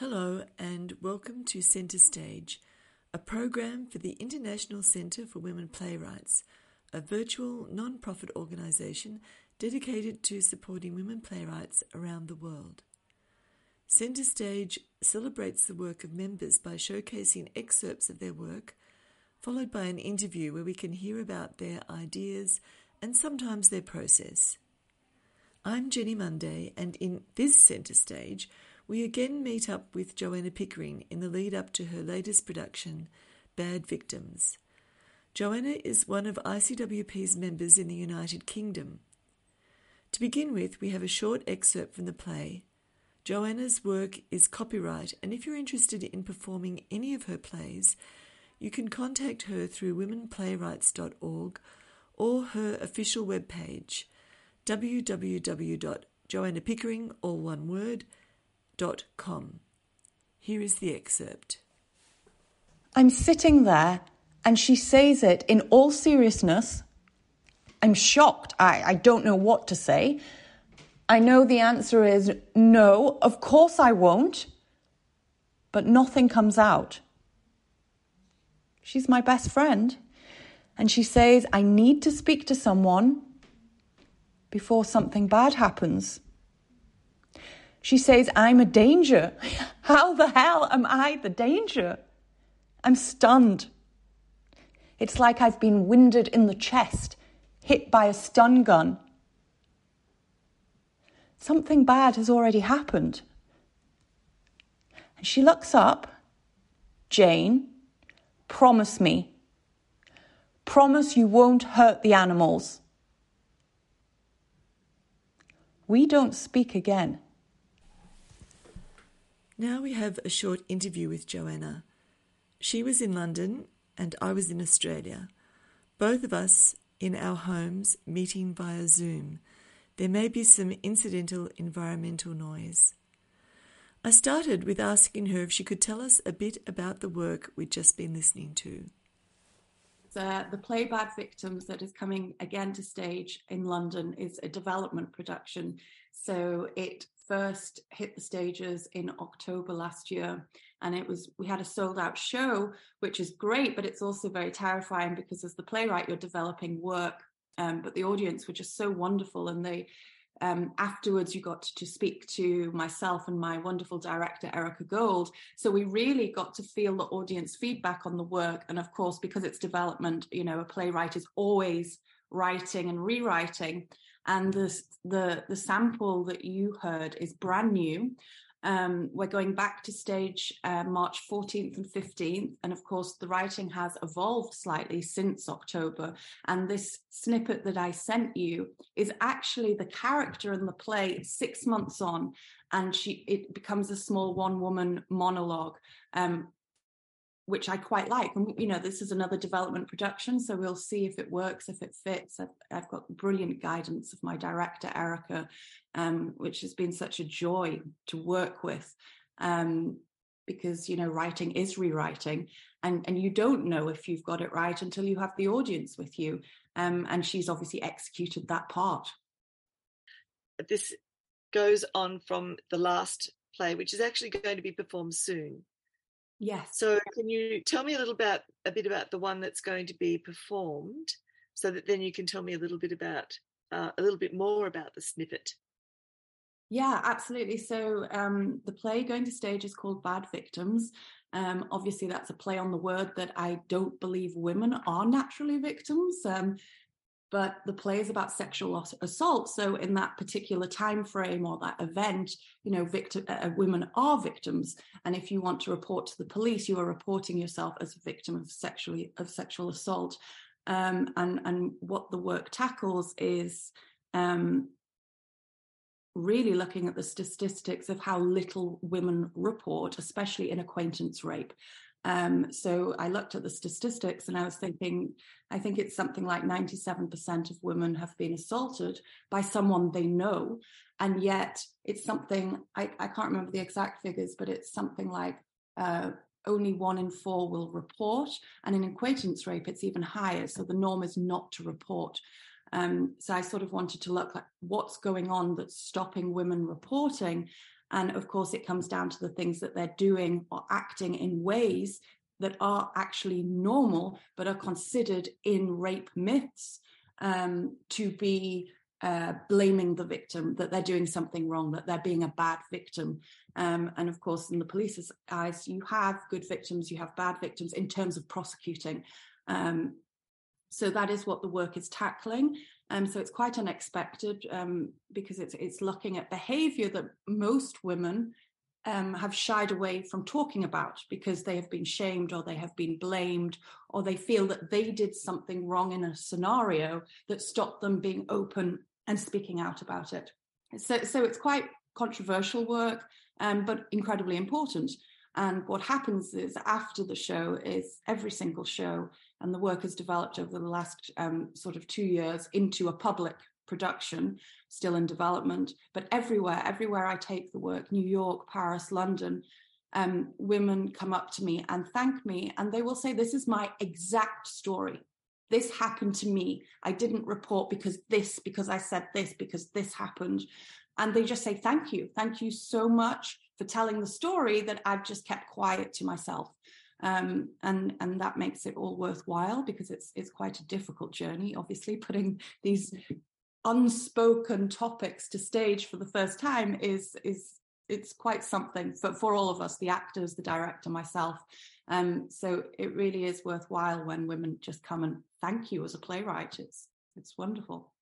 Hello, and welcome to Centre Stage, a program for the International Centre for Women Playwrights, a virtual non profit organisation dedicated to supporting women playwrights around the world. Centre Stage celebrates the work of members by showcasing excerpts of their work, followed by an interview where we can hear about their ideas and sometimes their process. I'm Jenny Munday, and in this Centre Stage, we again meet up with Joanna Pickering in the lead up to her latest production, Bad Victims. Joanna is one of ICWP's members in the United Kingdom. To begin with, we have a short excerpt from the play. Joanna's work is copyright, and if you're interested in performing any of her plays, you can contact her through womenplaywrights.org or her official webpage www.joannapickering, all one word, com. Here is the excerpt. I'm sitting there and she says it in all seriousness. I'm shocked. I, I don't know what to say. I know the answer is no, of course I won't. But nothing comes out. She's my best friend. And she says, I need to speak to someone before something bad happens. She says, I'm a danger. How the hell am I the danger? I'm stunned. It's like I've been winded in the chest, hit by a stun gun. Something bad has already happened. And she looks up. Jane, promise me. Promise you won't hurt the animals. We don't speak again. Now we have a short interview with Joanna. She was in London and I was in Australia. Both of us in our homes meeting via Zoom. There may be some incidental environmental noise. I started with asking her if she could tell us a bit about the work we'd just been listening to. The, the play Bad Victims that is coming again to stage in London is a development production. So it first hit the stages in October last year. And it was, we had a sold out show, which is great, but it's also very terrifying because as the playwright, you're developing work. Um, but the audience were just so wonderful. And they, um, afterwards, you got to speak to myself and my wonderful director, Erica Gold. So we really got to feel the audience feedback on the work. And of course, because it's development, you know, a playwright is always writing and rewriting and the the the sample that you heard is brand new. Um, we're going back to stage uh, March 14th and 15th, and of course the writing has evolved slightly since October. And this snippet that I sent you is actually the character in the play six months on, and she it becomes a small one woman monologue. Um, which I quite like. And you know, this is another development production, so we'll see if it works, if it fits. I've, I've got brilliant guidance of my director Erica, um, which has been such a joy to work with. Um, because you know writing is rewriting and and you don't know if you've got it right until you have the audience with you um, and she's obviously executed that part this goes on from the last play which is actually going to be performed soon Yes. So can you tell me a little about a bit about the one that's going to be performed, so that then you can tell me a little bit about uh, a little bit more about the snippet. Yeah, absolutely. So um, the play going to stage is called Bad Victims. Um, obviously, that's a play on the word that I don't believe women are naturally victims. Um, but the play is about sexual assault. So in that particular time frame or that event you know victim uh, uh, women are victims. And if you want to report to the police you are reporting yourself as a victim of sexually of sexual assault. Um, and and what the work tackles is um, really looking at the statistics of how little women report especially in acquaintance rape um, so I looked at the statistics and I was thinking, I think it's something like 97% of women have been assaulted by someone they know. And yet it's something, I, I can't remember the exact figures, but it's something like uh, only one in four will report. And in acquaintance rape, it's even higher. So the norm is not to report. Um, so I sort of wanted to look like what's going on that's stopping women reporting. And of course, it comes down to the things that they're doing or acting in ways that are actually normal, but are considered in rape myths um, to be uh, blaming the victim, that they're doing something wrong, that they're being a bad victim. Um, and of course, in the police's eyes, you have good victims, you have bad victims in terms of prosecuting. Um, so that is what the work is tackling. Um, so it's quite unexpected um, because it's it's looking at behaviour that most women um, have shied away from talking about because they have been shamed or they have been blamed or they feel that they did something wrong in a scenario that stopped them being open and speaking out about it. So, so it's quite controversial work, um, but incredibly important. And what happens is after the show is every single show, and the work has developed over the last um, sort of two years into a public production, still in development. But everywhere, everywhere I take the work, New York, Paris, London, um, women come up to me and thank me, and they will say, This is my exact story. This happened to me. I didn't report because this, because I said this, because this happened. And they just say, Thank you. Thank you so much for telling the story that I've just kept quiet to myself. Um, and and that makes it all worthwhile because it's it's quite a difficult journey. Obviously, putting these unspoken topics to stage for the first time is is it's quite something for, for all of us, the actors, the director, myself. Um, so it really is worthwhile when women just come and thank you as a playwright. It's it's wonderful.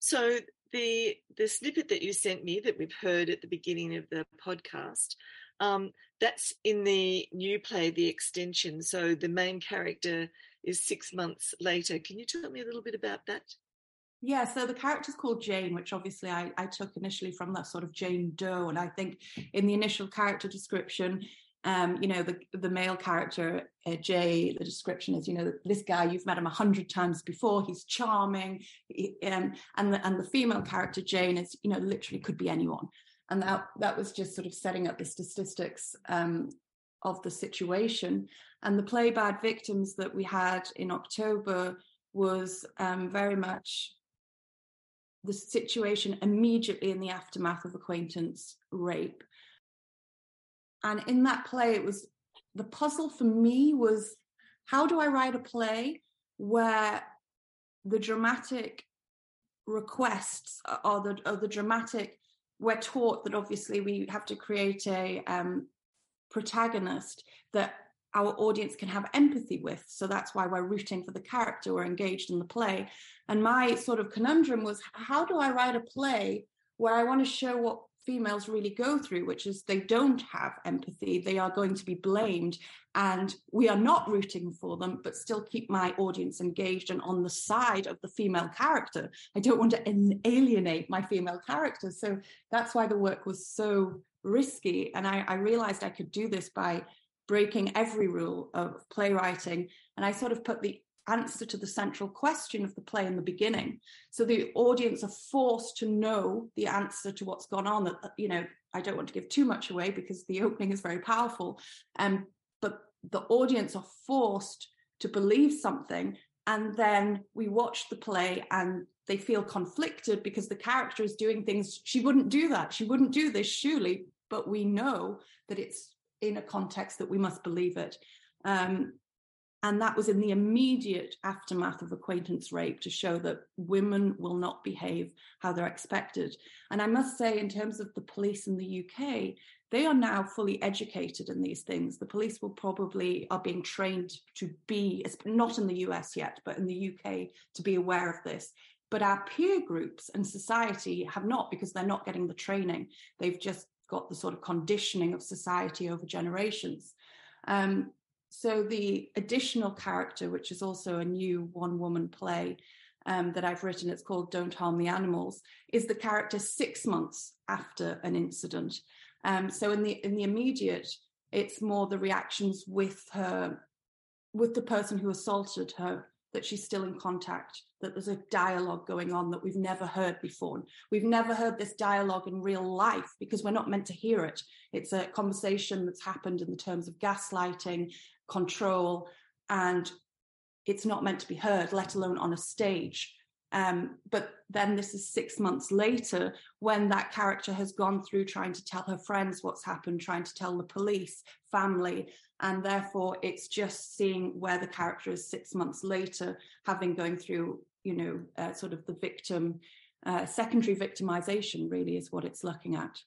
So the the snippet that you sent me that we've heard at the beginning of the podcast, um, that's in the new play, The Extension. So the main character is six months later. Can you tell me a little bit about that? Yeah, so the character's called Jane, which obviously I, I took initially from that sort of Jane Doe. And I think in the initial character description, um, you know, the the male character, uh, Jay, the description is, you know, this guy, you've met him a hundred times before, he's charming. He, um, and, the, and the female character, Jane, is, you know, literally could be anyone. And that, that was just sort of setting up the statistics um, of the situation. And the play Bad Victims that we had in October was um, very much the situation immediately in the aftermath of acquaintance rape. And in that play, it was the puzzle for me was how do I write a play where the dramatic requests or the, or the dramatic, we're taught that obviously we have to create a um, protagonist that our audience can have empathy with. So that's why we're rooting for the character, we're engaged in the play. And my sort of conundrum was how do I write a play where I want to show what females really go through, which is they don't have empathy, they are going to be blamed, and we are not rooting for them, but still keep my audience engaged and on the side of the female character. I don't want to alienate my female character. So that's why the work was so risky. And I, I realized I could do this by breaking every rule of playwriting. And I sort of put the answer to the central question of the play in the beginning. So the audience are forced to know the answer to what's gone on. That you know, I don't want to give too much away because the opening is very powerful. Um, but the audience are forced to believe something, and then we watch the play and they feel conflicted because the character is doing things she wouldn't do that. She wouldn't do this, surely. But we know that it's in a context that we must believe it. Um, and that was in the immediate aftermath of acquaintance rape to show that women will not behave how they're expected. And I must say, in terms of the police in the UK, they are now fully educated in these things. The police will probably are being trained to be, not in the US yet, but in the UK to be aware of this. But our peer groups and society have not because they're not getting the training. They've just got the sort of conditioning of society over generations. Um, so the additional character, which is also a new one woman play um, that I've written, it's called Don't Harm the Animals, is the character six months after an incident. Um, so in the in the immediate, it's more the reactions with her, with the person who assaulted her that she's still in contact, that there's a dialogue going on that we've never heard before. We've never heard this dialogue in real life because we're not meant to hear it. It's a conversation that's happened in the terms of gaslighting, control, and it's not meant to be heard, let alone on a stage. Um, but then this is six months later when that character has gone through trying to tell her friends what's happened, trying to tell the police, family, and therefore it's just seeing where the character is six months later, having going through, you know, uh, sort of the victim, uh, secondary victimization really is what it's looking at.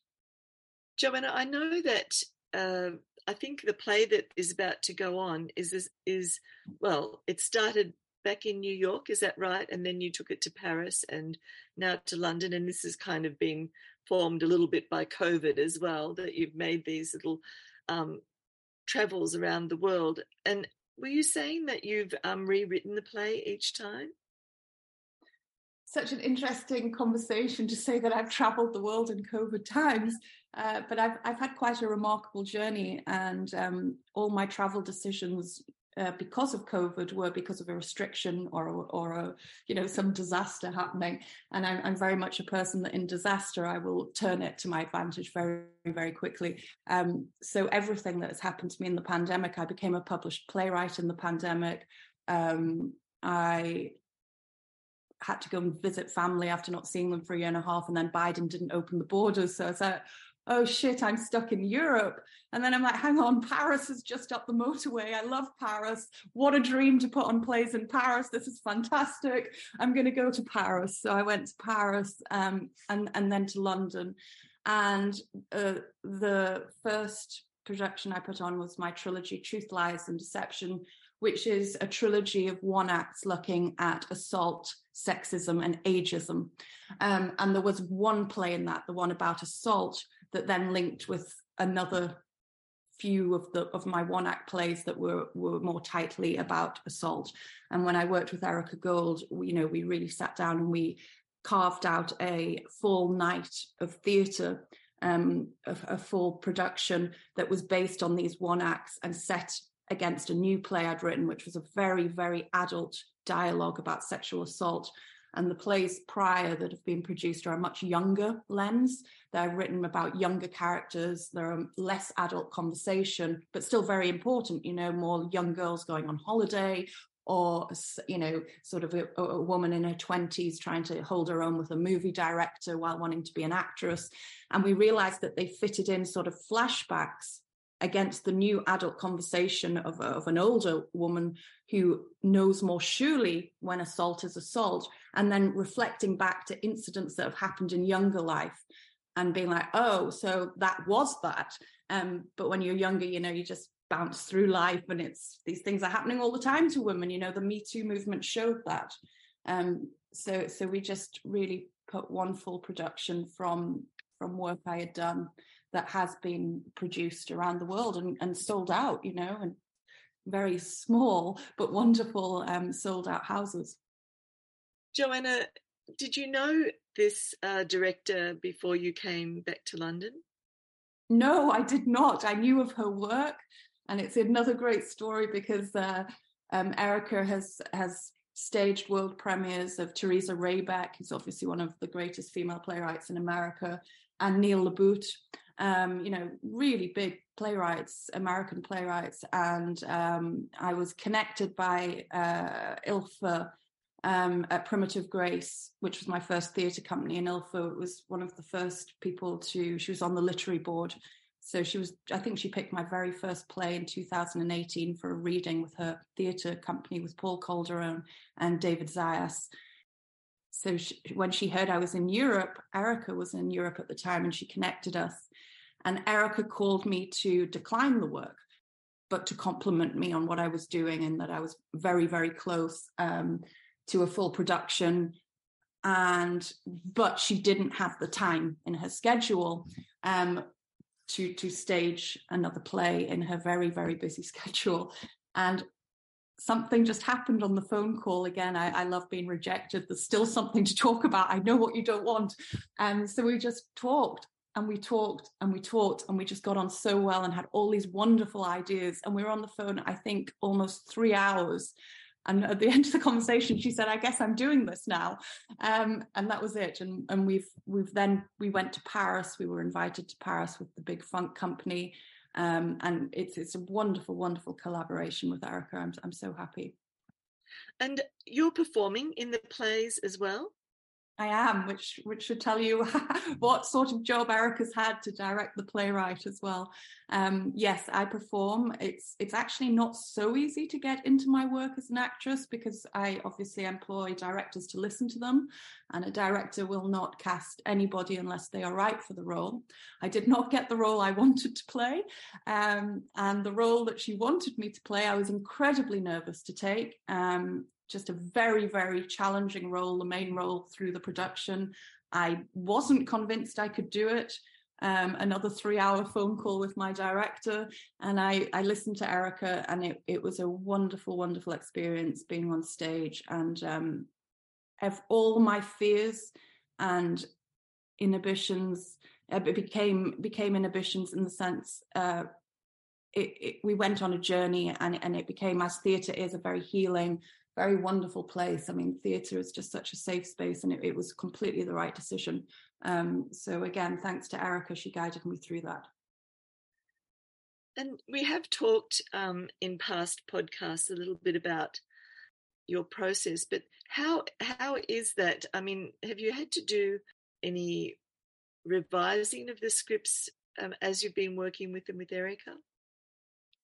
Joanna, I know that uh, I think the play that is about to go on is, is is well, it started back in New York, is that right? And then you took it to Paris and now to London, and this has kind of been formed a little bit by COVID as well. That you've made these little um, travels around the world. And were you saying that you've um, rewritten the play each time? Such an interesting conversation to say that I've travelled the world in COVID times. Uh, but I've I've had quite a remarkable journey, and um, all my travel decisions uh, because of COVID were because of a restriction or or a you know some disaster happening. And I'm, I'm very much a person that in disaster I will turn it to my advantage very very quickly. Um, so everything that has happened to me in the pandemic, I became a published playwright in the pandemic. Um, I had to go and visit family after not seeing them for a year and a half, and then Biden didn't open the borders, so I oh shit, I'm stuck in Europe. And then I'm like, hang on, Paris is just up the motorway. I love Paris. What a dream to put on plays in Paris. This is fantastic. I'm going to go to Paris. So I went to Paris um, and, and then to London. And uh, the first production I put on was my trilogy, Truth, Lies, and Deception, which is a trilogy of one acts looking at assault, sexism, and ageism. Um, and there was one play in that, the one about assault, that then linked with another few of the of my one act plays that were were more tightly about assault and when i worked with erica gold we, you know we really sat down and we carved out a full night of theatre um, a, a, full production that was based on these one acts and set against a new play I'd written, which was a very, very adult dialogue about sexual assault. And the plays prior that have been produced are a much younger lens. They're written about younger characters. There are less adult conversation, but still very important. You know, more young girls going on holiday, or you know, sort of a, a woman in her twenties trying to hold her own with a movie director while wanting to be an actress. And we realised that they fitted in sort of flashbacks against the new adult conversation of, of an older woman who knows more surely when assault is assault, and then reflecting back to incidents that have happened in younger life and being like, oh, so that was that. Um, but when you're younger, you know, you just bounce through life and it's these things are happening all the time to women. You know, the Me Too movement showed that. Um, so so we just really put one full production from from work I had done that has been produced around the world and, and sold out, you know, and very small but wonderful um, sold out houses. Joanna, did you know this uh, director before you came back to London? No, I did not. I knew of her work, and it's another great story because uh, um, Erica has has staged world premieres of Theresa Rebeck, who's obviously one of the greatest female playwrights in America, and Neil LaBute, um, you know, really big playwrights, American playwrights. And um, I was connected by uh, Ilfa um, at Primitive Grace, which was my first theatre company. And Ilfa was one of the first people to, she was on the literary board. So she was, I think she picked my very first play in 2018 for a reading with her theatre company with Paul Calderone and David Zayas so she, when she heard I was in Europe, Erica was in Europe at the time and she connected us. And Erica called me to decline the work, but to compliment me on what I was doing and that I was very, very close um, to a full production. And but she didn't have the time in her schedule um, to to stage another play in her very, very busy schedule. And something just happened on the phone call again. I, I, love being rejected. There's still something to talk about. I know what you don't want. And so we just talked and we talked and we talked and we just got on so well and had all these wonderful ideas and we were on the phone i think almost three hours and at the end of the conversation she said i guess i'm doing this now um, and that was it and, and we've we've then we went to paris we were invited to paris with the big funk company um, and it's it's a wonderful, wonderful collaboration with Erica. I'm I'm so happy. And you're performing in the plays as well? I am, which which should tell you what sort of job Erica's had to direct the playwright as well. Um, yes, I perform. It's it's actually not so easy to get into my work as an actress because I obviously employ directors to listen to them, and a director will not cast anybody unless they are right for the role. I did not get the role I wanted to play, um, and the role that she wanted me to play, I was incredibly nervous to take. Um, just a very, very challenging role, the main role through the production. I wasn't convinced I could do it. Um, another three hour phone call with my director. And I, I listened to Erica, and it, it was a wonderful, wonderful experience being on stage. And um, all my fears and inhibitions uh, became became inhibitions in the sense uh, it, it, we went on a journey and, and it became as theatre is a very healing very wonderful place. I mean, theatre is just such a safe space, and it, it was completely the right decision. Um, so again, thanks to Erica, she guided me through that. And we have talked um, in past podcasts a little bit about your process, but how how is that? I mean, have you had to do any revising of the scripts um, as you've been working with them with Erica?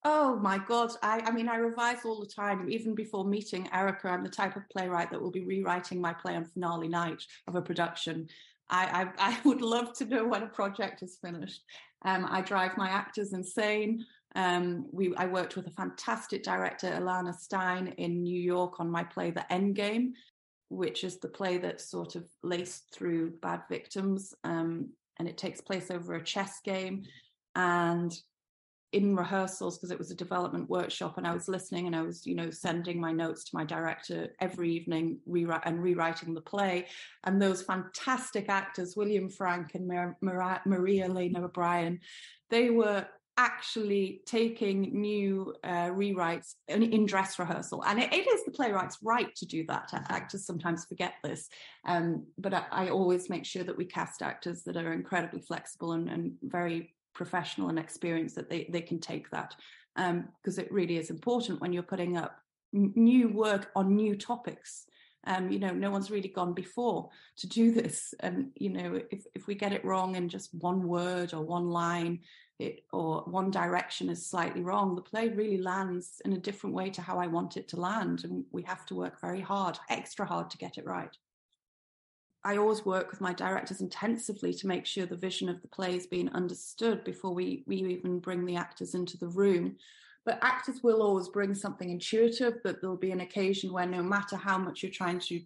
Oh my God. I, I mean, I revise all the time. Even before meeting Erica, I'm the type of playwright that will be rewriting my play on finale night of a production. I, I, I would love to know when a project is finished. Um, I drive my actors insane. Um, we, I worked with a fantastic director, Ilana Stein, in New York on my play, The Endgame, which is the play that's sort of laced through bad victims. Um, and it takes place over a chess game. And in rehearsals because it was a development workshop and I was listening and I was, you know, sending my notes to my director every evening rewrite and rewriting the play. And those fantastic actors, William Frank and Mar- Maria Elena O'Brien, they were actually taking new uh, rewrites in, in, dress rehearsal. And it, it is the playwright's right to do that. Actors sometimes forget this. Um, but I, I, always make sure that we cast actors that are incredibly flexible and, and very professional and experience that they, they can take that because um, it really is important when you're putting up new work on new topics. Um, you know no one's really gone before to do this and you know if, if we get it wrong in just one word or one line it, or one direction is slightly wrong the play really lands in a different way to how i want it to land and we have to work very hard extra hard to get it right I always work with my directors intensively to make sure the vision of the play is being understood before we, we even bring the actors into the room. But actors will always bring something intuitive, but there'll be an occasion where no matter how much you're trying to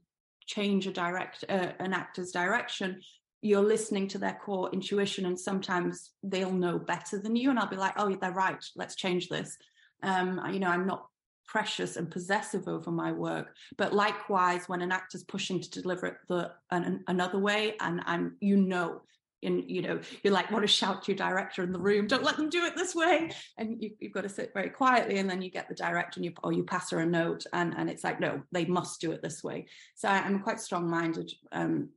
change a direct uh, an actor's direction, you're listening to their core intuition, and sometimes they'll know better than you. And I'll be like, "Oh, they're right. Let's change this." Um, you know, I'm not precious and possessive over my work. But likewise, when an actor's pushing to deliver it the an, another way, and I'm you know. In, you know, you like want to shout to your director in the room, don't let them do it this way. And you, have got to sit very quietly. And then you get the director and you, or you pass her a note and, and it's like, no, they must do it this way. So I, am quite strong minded. Um,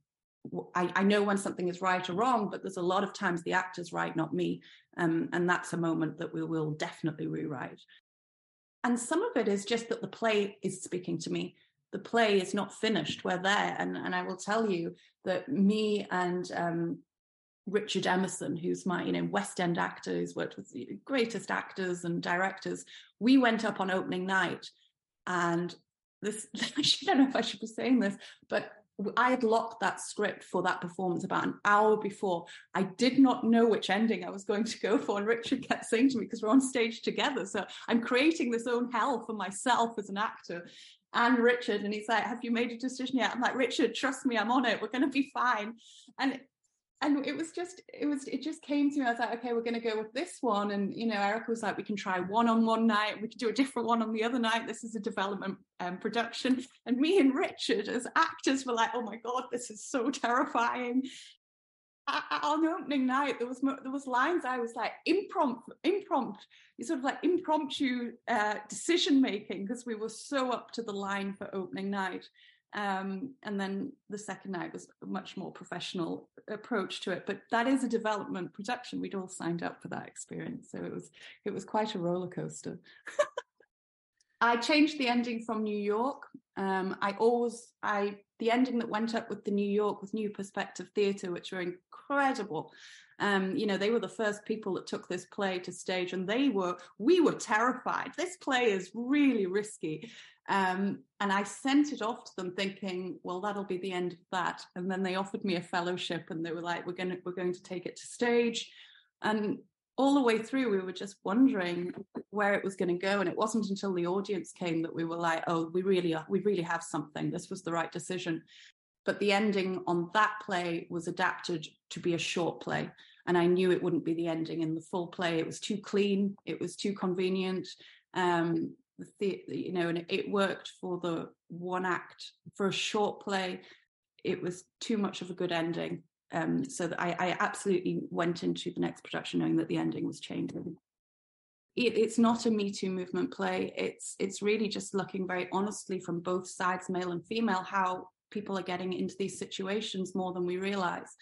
I, I, know when something is right or wrong, but there's a lot of times the actor's right, not me. Um, and that's a moment that we will definitely rewrite. And some of it is just that the play is speaking to me. The play is not finished. We're there. And, and I will tell you that me and um, Richard Emerson, who's my, you know, West End actor, who's worked with the greatest actors and directors, we went up on opening night and this, I don't know if I should be saying this, but I had locked that script for that performance about an hour before. I did not know which ending I was going to go for. And Richard kept saying to me, because we're on stage together. So I'm creating this own hell for myself as an actor and Richard. And he's like, Have you made a decision yet? I'm like, Richard, trust me, I'm on it. We're going to be fine. And and it was just it was it just came to me. I was like okay we're going to go with this one. And you know erica was like we can try one on one night. We can do a different one on the other night. This is a development um, production. And me and richard as actors were like oh my god this is so terrifying. On opening night there was there was lines i was like impromptu impromptu sort of like impromptu uh, decision making because we were so up to the line for opening night um, and then the second night was a much more professional approach to it. But that is a development production. We'd all signed up for that experience, so it was it was quite a roller coaster. I changed the ending from New York. Um, I always, I the ending that went up with the New York with New Perspective Theatre, which were incredible. Um, you know, they were the first people that took this play to stage, and they were, we were terrified. This play is really risky. Um, and I sent it off to them thinking, well, that'll be the end of that. And then they offered me a fellowship and they were like, we're going to, we're going to take it to stage. And all the way through, we were just wondering where it was going to go. And it wasn't until the audience came that we were like, oh, we really are, we really have something. This was the right decision. But the ending on that play was adapted to be a short play. And I knew it wouldn't be the ending in the full play. It was too clean, it was too convenient. Um, the, you know, and it worked for the one act for a short play. It was too much of a good ending. Um, so I, I, absolutely went into the next production knowing that the ending was changing. It, it's not a Me Too movement play. It's it's really just looking very honestly from both sides, male and female, how people are getting into these situations more than we realize.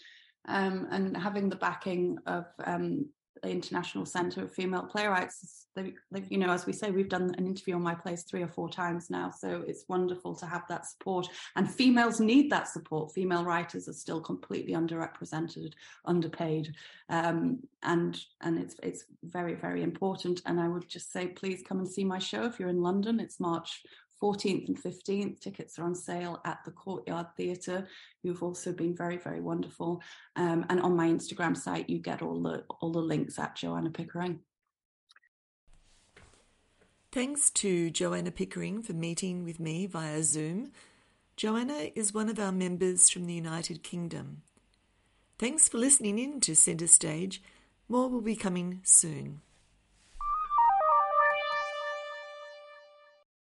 Um, and having the backing of um, the International Centre of Female Playwrights. They, you know, as we say, we've done an interview on my place three or four times now, so it's wonderful to have that support. And females need that support. Female writers are still completely underrepresented, underpaid, um, and and it's it's very very important. And I would just say, please come and see my show if you're in London. It's March 14th and 15th. Tickets are on sale at the Courtyard Theatre, who've also been very, very wonderful. Um, and on my Instagram site, you get all the all the links at Joanna Pickering. Thanks to Joanna Pickering for meeting with me via Zoom. Joanna is one of our members from the United Kingdom. Thanks for listening in to Centre Stage. More will be coming soon.